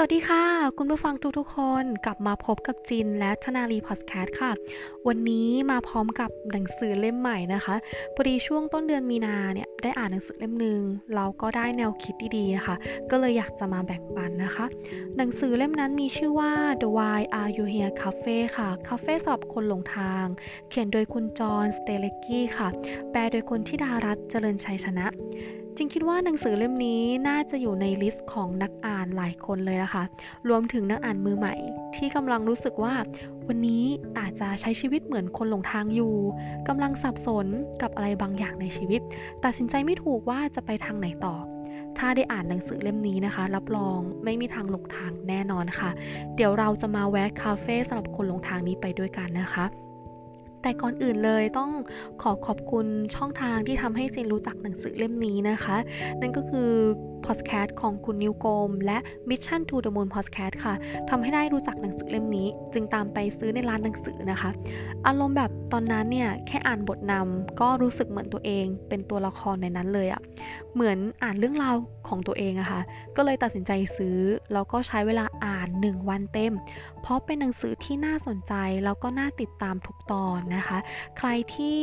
สวัสดีค่ะ คุณผู้ฟังทุกๆคนกลับมาพบกับจินและธนาลีพอดแคสต์ค่ะ วันนี้มาพร้อมกับหนังสือเล่มใหม่นะคะพอดีช่วงต้นเดือนมีนาเนี่ยได้อ่านหนังสือเล่มหนึ่งเราก็ได้แนวคิดดีๆนะคะ ก็เลยอยากจะมาแบ่งปันนะคะ หนังสือเล่มนั้นมีชื่อว่า The Why Are You Here Cafe ค่ะคาเฟ่สำหรับคนหลงทาง เขียนโดยคุณจอห์นสเตเลกี้ค่ะ แปลโดยคนที่ดารัตเจริญชัยชนะ จริงคิดว่าหนังสือเล่มนี้น่าจะอยู่ใน list ของนักอ่านหลายคนเลยนะคะ รวมถึงนักอ่านมือใหม่ ที่กำลังรู้สึกว่า วันนี้อาจจะใช้ชีวิตเหมือนคนหลงทางอยู่กำลังสับสนกับอะไรบางอย่างในชีวิต ตัดสินใจไม่ถูกว่าจะไปทางไหนต่อ ถ้าได้อ่านหนังสือเล่มนี้นะคะ รับรองไม่มีทางหลงทางแน่นอนค่ะ เดี๋ยวเราจะมาแวะคาเฟ่สำหรับคนหลงทางนี้ไปด้วยกันนะคะ แต่ก่อนอื่นเลยต้องขอขอบคุณช่องทางที่ทำให้เจนรู้จักหนังสือเล่มนี้นะคะ นั่นก็คือพอดแคสต์ของคุณนิวโกม และ Mission to the Moon Podcast ค่ะทำให้ได้รู้จักหนังสือเล่มนี้ จึงตามไปซื้อในร้านหนังสือนะคะ อารมณ์แบบตอนนั้นเนี่ย แค่อ่านบทนำก็รู้สึกเหมือนตัวเอง เป็นตัวละครในนั้นเลยอะเหมือนอ่านเรื่องราวของตัวเองอะคะ่ะก็เลยตัดสินใจซื้อ แล้วก็ใช้เวลาอ่าน 1 วันเต็ม เพราะเป็นหนังสือที่น่าสนใจแล้วก็น่าติดตามทุกตอนนะคะ ใครที่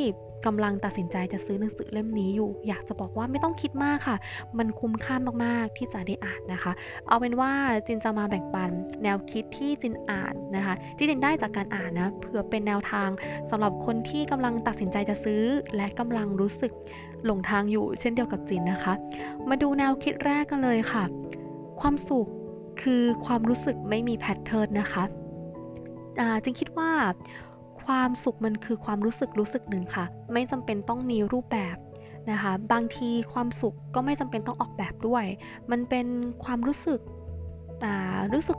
กำลังตัดสินใจจะซื้อหนังสือเล่มนี้อยู่ อยากจะบอกว่าไม่ต้องคิดมากค่ะ มันคุ้มค่ามากๆที่จะได้อ่านนะคะ เอาเป็นว่าจินจะมาแบ่งปันแนวคิดที่จินอ่านนะคะ ที่จินได้จากการอ่านนะเพื่อเป็นแนวทางสำหรับคนที่กำลังตัดสินใจจะซื้อ และกำลังรู้สึกหลงทางอยู่ เช่นเดียวกับจินนะคะ มาดูแนวคิดแรกกันเลยค่ะ ความสุขคือความรู้สึกไม่มีแพทเทิร์นนะคะจินคิดว่า ความสุขมันคือความรู้สึกรู้สึกหนึ่งค่ะ ไม่จำเป็นต้องมีรูปแบบนะคะ บางทีความสุขก็ไม่จำเป็นต้องออกแบบด้วย มันเป็นความรู้สึกแต่รู้สึก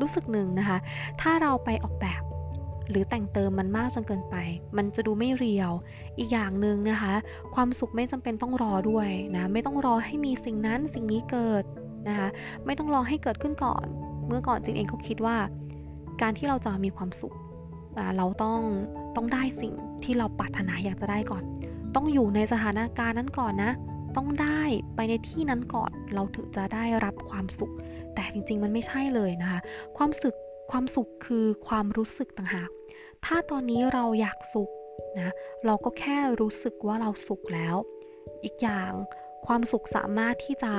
รู้สึกหนึ่งนะคะ ถ้าเราไปออกแบบ หรือแต่งเติมมันมากจนเกินไป มันจะดูไม่เรียว อีกอย่างหนึ่งนะคะ ความสุขไม่จำเป็นต้องรอด้วยนะ ไม่ต้องรอให้มีสิ่งนั้นสิ่งนี้เกิดนะคะ ไม่ต้องรอให้เกิดขึ้นก่อน เมื่อก่อนจริงเองเขาคิดว่า การที่เราจะมีความสุข เราต้องต้องได้สิ่งที่เราปรารถนาอยากจะได้ก่อน ต้องอยู่ในสถานการณ์นั้นก่อนนะ ต้องได้ไปในที่นั้นก่อนเราถึงจะได้รับความสุข แต่จริงๆมันไม่ใช่เลยนะคะ ความสุขความสุขคือความรู้สึกต่างหาก ถ้าตอนนี้เราอยากสุขนะเราก็แค่รู้สึกว่าเราสุขแล้ว อีกอย่าง ความสุขสามารถที่จะ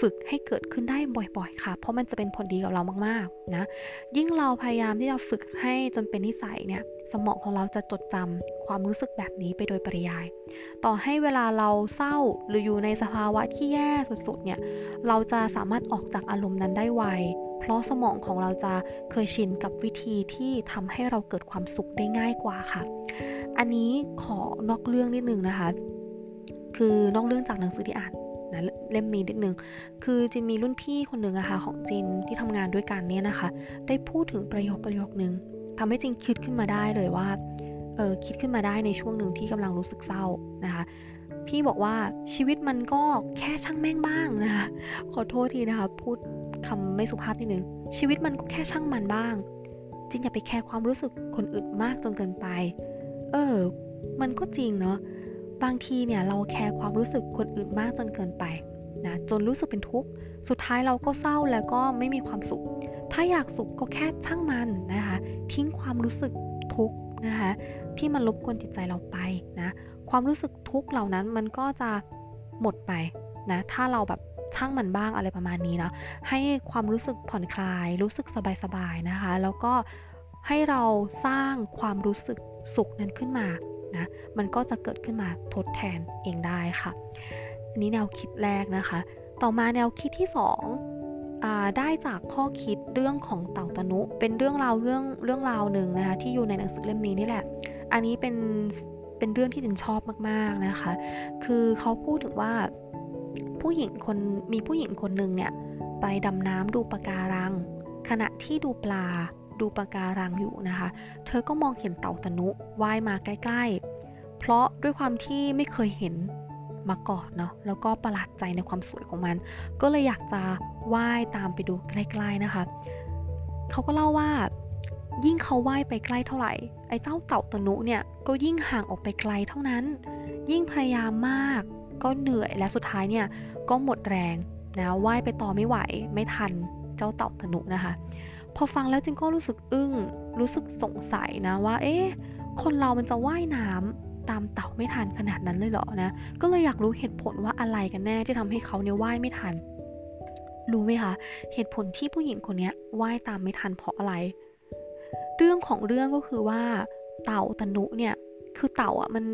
ฝึกให้เกิดขึ้นได้บ่อยๆ ค่ะ เพราะมันจะเป็นผลดีกับเรามากๆ นะ ยิ่งเราพยายามที่จะฝึกให้จนเป็นนิสัยเนี่ย สมองของเราจะจดจำความรู้สึกแบบนี้ไปโดยปริยาย ต่อให้เวลาเราเศร้าหรืออยู่ในสภาวะที่แย่สุดๆ เนี่ย เราจะสามารถออกจากอารมณ์นั้นได้ไว เพราะสมองของเราจะเคยชินกับวิธีที่ทำให้เราเกิดความสุขได้ง่ายกว่าค่ะ อันนี้ขอนอกเรื่องนิดนึงนะคะ คือนอกเรื่องจากหนังสือที่อ่านนะเล่มนี้นิดนึง คือจินมีรุ่นพี่คนหนึ่งอะคะ่ะของจินที่ทำงานด้วยกันเนี่ยนะคะ ได้พูดถึงประโยคประโยคนึงทำให้จินคิดขึ้นมาได้เลยว่า เออคิดขึ้นมาได้ในช่วงหนึ่งที่กำลังรู้สึกเศร้านะคะ พี่บอกว่าชีวิตมันก็แค่ช่างแม่งบ้างนะคะ ขอโทษทีนะคะ พูดคำไม่สุภาพนิดนึง ชีวิตมันก็แค่ช่างมันบ้าง จินอย่าไปแคร์ความรู้สึกคนอื่นมากจนเกินไป เออ มันก็จริงเนาะ บางทีเนี่ยเราแคร์ความรู้สึกคนอื่นมากจนเกินไปนะจนรู้สึกเป็นทุกข์ สุดท้ายเราก็เศร้าแล้วก็ไม่มีความสุข ถ้าอยากสุขก็แค่ช่างมันนะคะ ทิ้งความรู้สึกทุกข์นะคะที่มันรบกวนจิตใจเราไปนะ ความรู้สึกทุกข์เหล่านั้นมันก็จะหมดไปนะ ถ้าเราแบบช่างมันบ้างอะไรประมาณนี้นะให้ความรู้สึกผ่อนคลาย รู้สึกสบายๆนะคะ แล้วก็ให้เราสร้างความรู้สึกสุขนั้นขึ้นมา นะมันก็จะเกิดขึ้นมาทดแทนเองได้ค่ะ อันนี้แนวคิดแรกนะคะ ต่อมาแนวคิดที่2อาได้จากข้อคิดเรื่องของเต่าตนุ เป็นเรื่องราวเรื่องเรื่องราวหนึ่งนะคะที่อยู่ในหนังสือเล่มนี้นี่แหละ อันนี้เป็นเป็นเรื่องที่ดินชอบมากๆนะคะ คือเขาพูดถึงว่าผู้หญิงคนมีผู้หญิงคนหนึ่งเนี่ยไปดำน้ำดูปะการัง ขณะที่ดูปลาดูปะการังอยู่นะคะ เธอก็มองเห็นเต่าตนุว่ายมาใกล้ๆ เพราะด้วยความที่ไม่เคยเห็นมาก่อนเนาะแล้วก็ประหลาดใจในความสวยของมัน ก็เลยอยากจะว่ายตามไปดูใกล้ๆนะคะ เขาก็เล่าว่ายิ่งเขาว่ายไปใกล้เท่าไหร่ ไอ้เจ้าเต่าตนุเนี่ยก็ยิ่งห่างออกไปไกลเท่านั้น ยิ่งพยายามมาก ก็เหนื่อยและสุดท้ายเนี่ยก็หมดแรงนะว่ายไปต่อไม่ไหวไม่ทันเจ้าเต่าตนุนะคะ พอฟังแล้วจินก็รู้สึกอึ้งรู้สึกสงสัยนะว่า เอ๊ะคนเรามันจะว่ายน้ำ ตามเต่าไม่ทันขนาดนั้นเลยเหรอนะ ก็เลยอยากรู้เหตุผลว่าอะไรกันแน่ที่ทำให้เขาเนี่ยว่ายไม่ทัน รู้ไหมคะ เหตุผลที่ผู้หญิงคนนี้ว่ายตามไม่ทันเพราะอะไร เรื่องของเรื่องก็คือว่าเต่าตนุเนี่ยคือเต่าอะมัน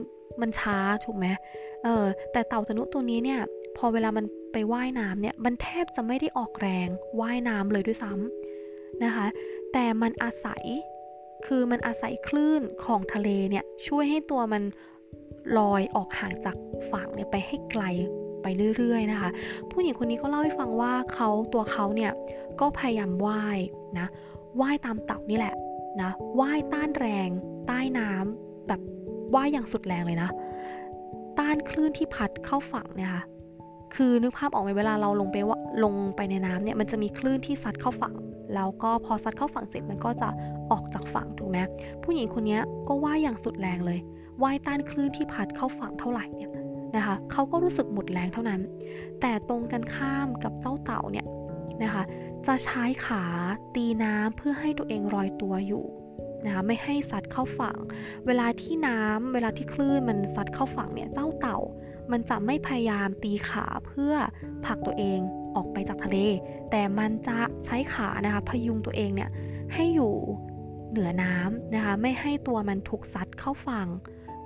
มันช้าถูกไหมเออแต่เต่าตนุตัวนี้เนี่ยพอเวลามันไปว่ายน้ำเนี่ยมันแทบจะไม่ได้ออกแรงว่ายน้ำเลยด้วยซ้ำนะคะ แต่มันอาศัย คือมันอาศัยคลื่นของทะเลเนี่ยช่วยให้ตัวมันลอยออกห่างจากฝั่งเนี่ยไปให้ไกลไปเรื่อยๆนะคะ ผู้หญิงคนนี้ก็เล่าให้ฟังว่าเขาตัวเขาเนี่ยก็พยายามว่ายนะว่ายตามเต่านี่แหละนะว่ายต้านแรง ใต้น้ำแบบว่ายอย่างสุดแรงเลยนะ ต้านคลื่นที่พัดเข้าฝั่งเนี่ยค่ะคือนึกภาพออกไหมเวลาเราลงไปว่าลงไปในน้ำเนี่ยมันจะมีคลื่นที่ซัดเข้าฝั่ง แล้วก็พอซัดเข้าฝั่งเสร็จมันก็จะออกจากฝั่งถูกไหมผู้หญิงคนนี้ก็ว่ายอย่างสุดแรงเลยว่ายต้านคลื่นที่พัดเข้าฝั่งเท่าไหร่เนี่ยนะคะเขาก็รู้สึกหมดแรงเท่านั้น แต่ตรงกันข้ามกับเจ้าเต่าเนี่ยนะคะจะใช้ขาตีน้ำเพื่อให้ตัวเองลอยตัวอยู่นะคะไม่ให้ซัดเข้าฝั่ง เวลาที่น้ำเวลาที่คลื่นมันซัดเข้าฝั่งเนี่ยเจ้าเต่า มันจะไม่พยายามตีขาเพื่อผลักตัวเอง ออกไปจากทะเล แต่มันจะใช้ขานะคะพยุงตัวเองเนี่ยให้อยู่เหนือน้ำนะคะไม่ให้ตัวมันถูกซัดเข้าฝั่ง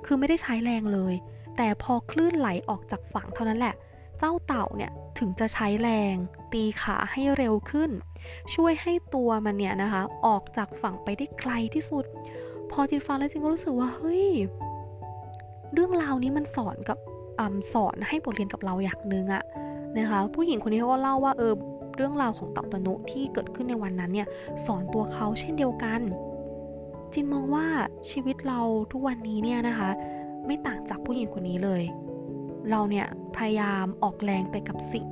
คือไม่ได้ใช้แรงเลย แต่พอคลื่นไหลออกจากฝั่งเท่านั้นแหละ เจ้าเต่าเนี่ยถึงจะใช้แรง ตีขาให้เร็วขึ้น ช่วยให้ตัวมันเนี่ยนะคะออกจากฝั่งไปได้ไกลที่สุด พอจินฟังแล้วจินก็รู้สึกว่าเฮ้ยเรื่องราวนี้มันสอนกับอสอนให้บทเรียนกับเราอย่างหนึ่งอะ นะคะ ผู้หญิงคนนี้เขาก็เล่าว่าเออเรื่องราวของเต่าตนุที่เกิดขึ้นในวันนั้นเนี่ยสอนตัวเขาเช่นเดียวกัน จินมองว่าชีวิตเราทุกวันนี้เนี่ยนะคะ ไม่ต่างจากผู้หญิงคนนี้เลย เราเนี่ยพยายามออกแรงไปกับสิ่ง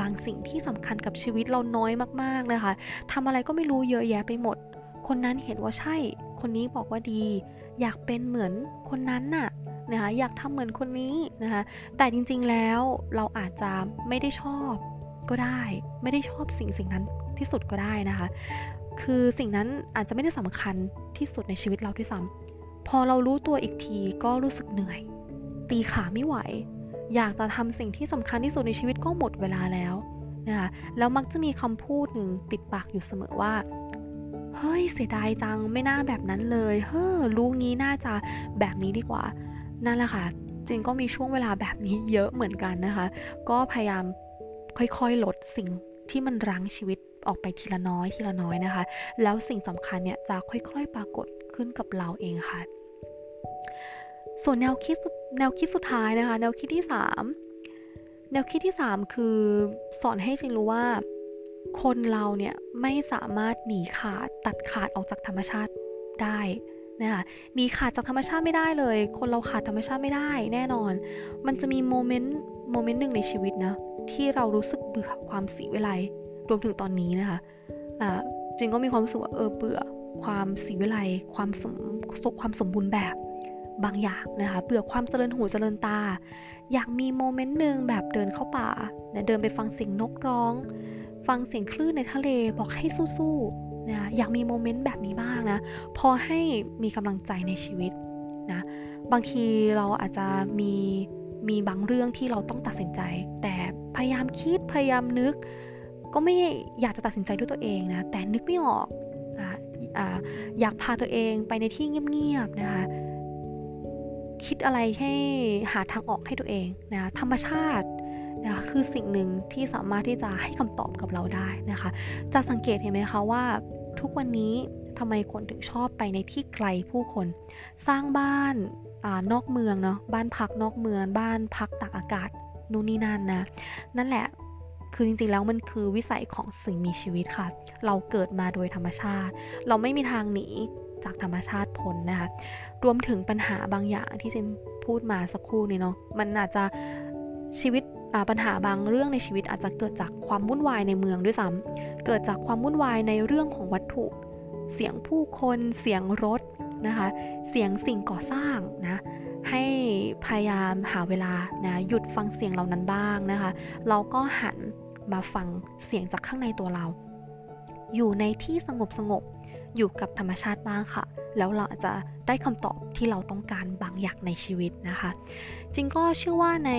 บางสิ่งที่สำคัญกับชีวิตเราน้อยมากๆนะคะทำอะไรก็ไม่รู้เยอะแยะไปหมด คนนั้นเห็นว่าใช่ คนนี้บอกว่าดี อยากเป็นเหมือนคนนั้นน่ะนะคะอยากทำเหมือนคนนี้นะคะแต่จริงๆแล้วเราอาจจะไม่ได้ชอบก็ได้ ไม่ได้ชอบสิ่งสิ่งนั้นที่สุดก็ได้นะคะ คือสิ่งนั้นอาจจะไม่ได้สำคัญที่สุดในชีวิตเราด้วยซ้ำพอเรารู้ตัวอีกทีก็รู้สึกเหนื่อย ตีขาไม่ไหว อยากจะทำสิ่งที่สำคัญที่สุดในชีวิตก็หมดเวลาแล้วนะคะแล้วมักจะมีคำพูดหนึ่งติดปากอยู่เสมอว่า เฮ้ยเสียดายจังไม่น่าแบบนั้นเลย เฮ้อรู้งี้น่าจะแบบนี้ดีกว่า นั่นแหละค่ะจริงก็มีช่วงเวลาแบบนี้เยอะเหมือนกันนะคะ ก็พยายามค่อยๆลดสิ่งที่มันรั้งชีวิตออกไปทีละน้อยทีละน้อยนะคะ แล้วสิ่งสำคัญเนี่ยจะค่อยๆปรากฏขึ้นกับเราเองค่ะ ส่วนแนวคิดแนวคิดสุดท้ายนะคะ แนวคิดที่ 3 แนวคิดที่ 3 คือสอนให้จินรู้ว่า คนเราเนี่ยไม่สามารถหนีขาดตัดขาดออกจากธรรมชาติได้นะคะหนีขาดจากธรรมชาติไม่ได้เลย คนเราขาดธรรมชาติไม่ได้แน่นอน มันจะมีโมเมนต์โมเมนต์หนึ่งในชีวิตนะที่เรารู้สึกเบื่อความสีวิไลรวมถึงตอนนี้นะคะอ่าจริงก็มีความรู้สึกว่าเออเบื่อความสีวิไลความสมความสมบูรณ์แบบบางอย่างนะคะเบื่อความเจริญหูเจริญตา อยากมีโมเมนต์หนึ่งแบบเดินเข้าป่าเดินไปฟังเสียงนกร้อง ฟังเสียงคลื่นในทะเลบอกให้สู้ๆนะอยากมีโมเมนต์แบบนี้บ้างนะ พอให้มีกำลังใจในชีวิตนะบางทีเราอาจจะมีมีบางเรื่องที่เราต้องตัดสินใจ แต่พยายามคิดพยายามนึก ก็ไม่อยากจะตัดสินใจด้วยตัวเองนะแต่นึกไม่ออกอ่าออยากพาตัวเองไปในที่เงียบๆนะคะคิดอะไรให้หาทางออกให้ตัวเองนะธรรมชาติ นะคะคือสิ่งหนึ่งที่สามารถที่จะให้คำตอบกับเราได้นะคะ จะสังเกตเห็นไหมคะว่า ทุกวันนี้ทำไมคนถึงชอบไปในที่ไกลผู้คน สร้างบ้านอนอกเมืองเนาะบ้านพักนอกเมือง บ้านพักตากอากาศนู่นนี่นั่นนะนั่นแหละคือจริงๆแล้วมันคือวิสัยของสิ่งมีชีวิตค่ะ เราเกิดมาโดยธรรมชาติ เราไม่มีทางหนีจากธรรมชาติพ้นนะคะ รวมถึงปัญหาบางอย่างที่เจนพูดมาสักครู่นี้เนาะ มันอาจจะชีวิต ปัญหาบางเรื่องในชีวิตอาจจะเกิดจากความวุ่นวายในเมืองด้วยซ้ำเกิดจากความวุ่นวายในเรื่องของวัตถุ เสียงผู้คนเสียงรถนะคะ เสียงสิ่งก่อสร้างนะให้พยายามหาเวลานะหยุดฟังเสียงเหล่านั้นบ้างนะคะ เราก็หันมาฟังเสียงจากข้างในตัวเรา อยู่ในที่สงบสงบอยู่กับธรรมชาติบ้างค่ะ แล้วเราจะได้คำตอบที่เราต้องการบางอย่างในชีวิตนะคะ จริงก็เชื่อว่าใน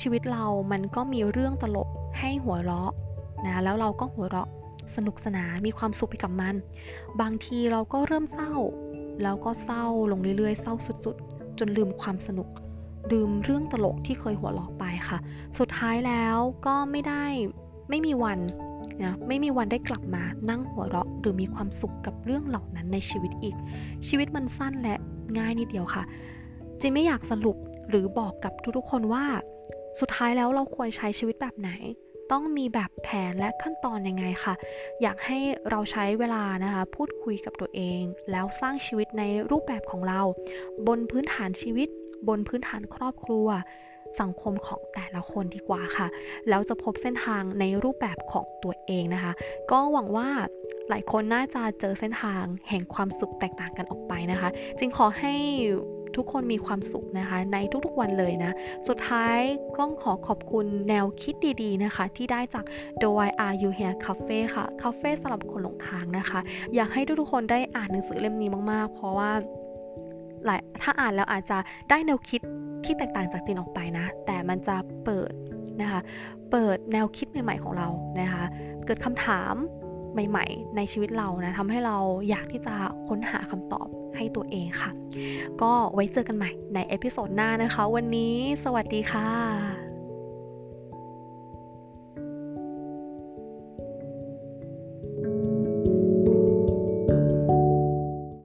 ชีวิตเรามันก็มีเรื่องตลกให้หัวเราะนะแล้วเราก็หัวเราะสนุกสนานมีความสุขไปกับมัน บางทีเราก็เริ่มเศร้า แล้วก็เศร้าลงเรื่อยๆ เศร้าสุดๆ จนลืมความสนุกลืมเรื่องตลกที่เคยหัวเราะไปค่ะ สุดท้ายแล้วก็ไม่ได้ไม่มีวันนะไม่มีวันได้กลับมานั่งหัวเราะหรือมีความสุขกับเรื่องเหล่านั้นในชีวิตอีก ชีวิตมันสั้นและง่ายนิดเดียวค่ะจินไม่อยากสรุปหรือบอกกับทุกๆคนว่า สุดท้ายแล้วเราควรใช้ชีวิตแบบไหน ต้องมีแบบแผนและขั้นตอนยังไงค่ะ อยากให้เราใช้เวลานะคะ พูดคุยกับตัวเอง แล้วสร้างชีวิตในรูปแบบของเรา บนพื้นฐานชีวิต บนพื้นฐานครอบครัว สังคมของแต่ละคนดีกว่าค่ะ แล้วจะพบเส้นทางในรูปแบบของตัวเองนะคะ ก็หวังว่าหลายคนน่าจะเจอเส้นทางแห่งความสุขแตกต่างกันออกไปนะคะ จึงขอให้ ทุกคนมีความสุขนะคะ ในทุกๆวันเลยนะ สุดท้ายต้องขอขอบคุณแนวคิดดีๆนะคะ ที่ได้จาก The Why Are You Here Cafe ค่ะ คาเฟ่สำหรับคนหลงทางนะคะ อยากให้ทุกๆคนได้อ่านหนังสือเล่มนี้มากๆ เพราะว่าหลายถ้าอ่านแล้วอาจจะได้แนวคิดที่แตกต่างจากจีนออกไปนะ แต่มันจะเปิดนะคะ เปิดแนวคิดใหม่ๆของเรานะคะ เกิดคำถาม ใหม่ ๆ ในชีวิตเรานะทำให้เราอยากที่จะค้นหาคำตอบให้ตัวเองค่ะ ก็ไว้เจอกันใหม่ใน episode หน้านะคะ วันนี้ สวัสดีค่ะ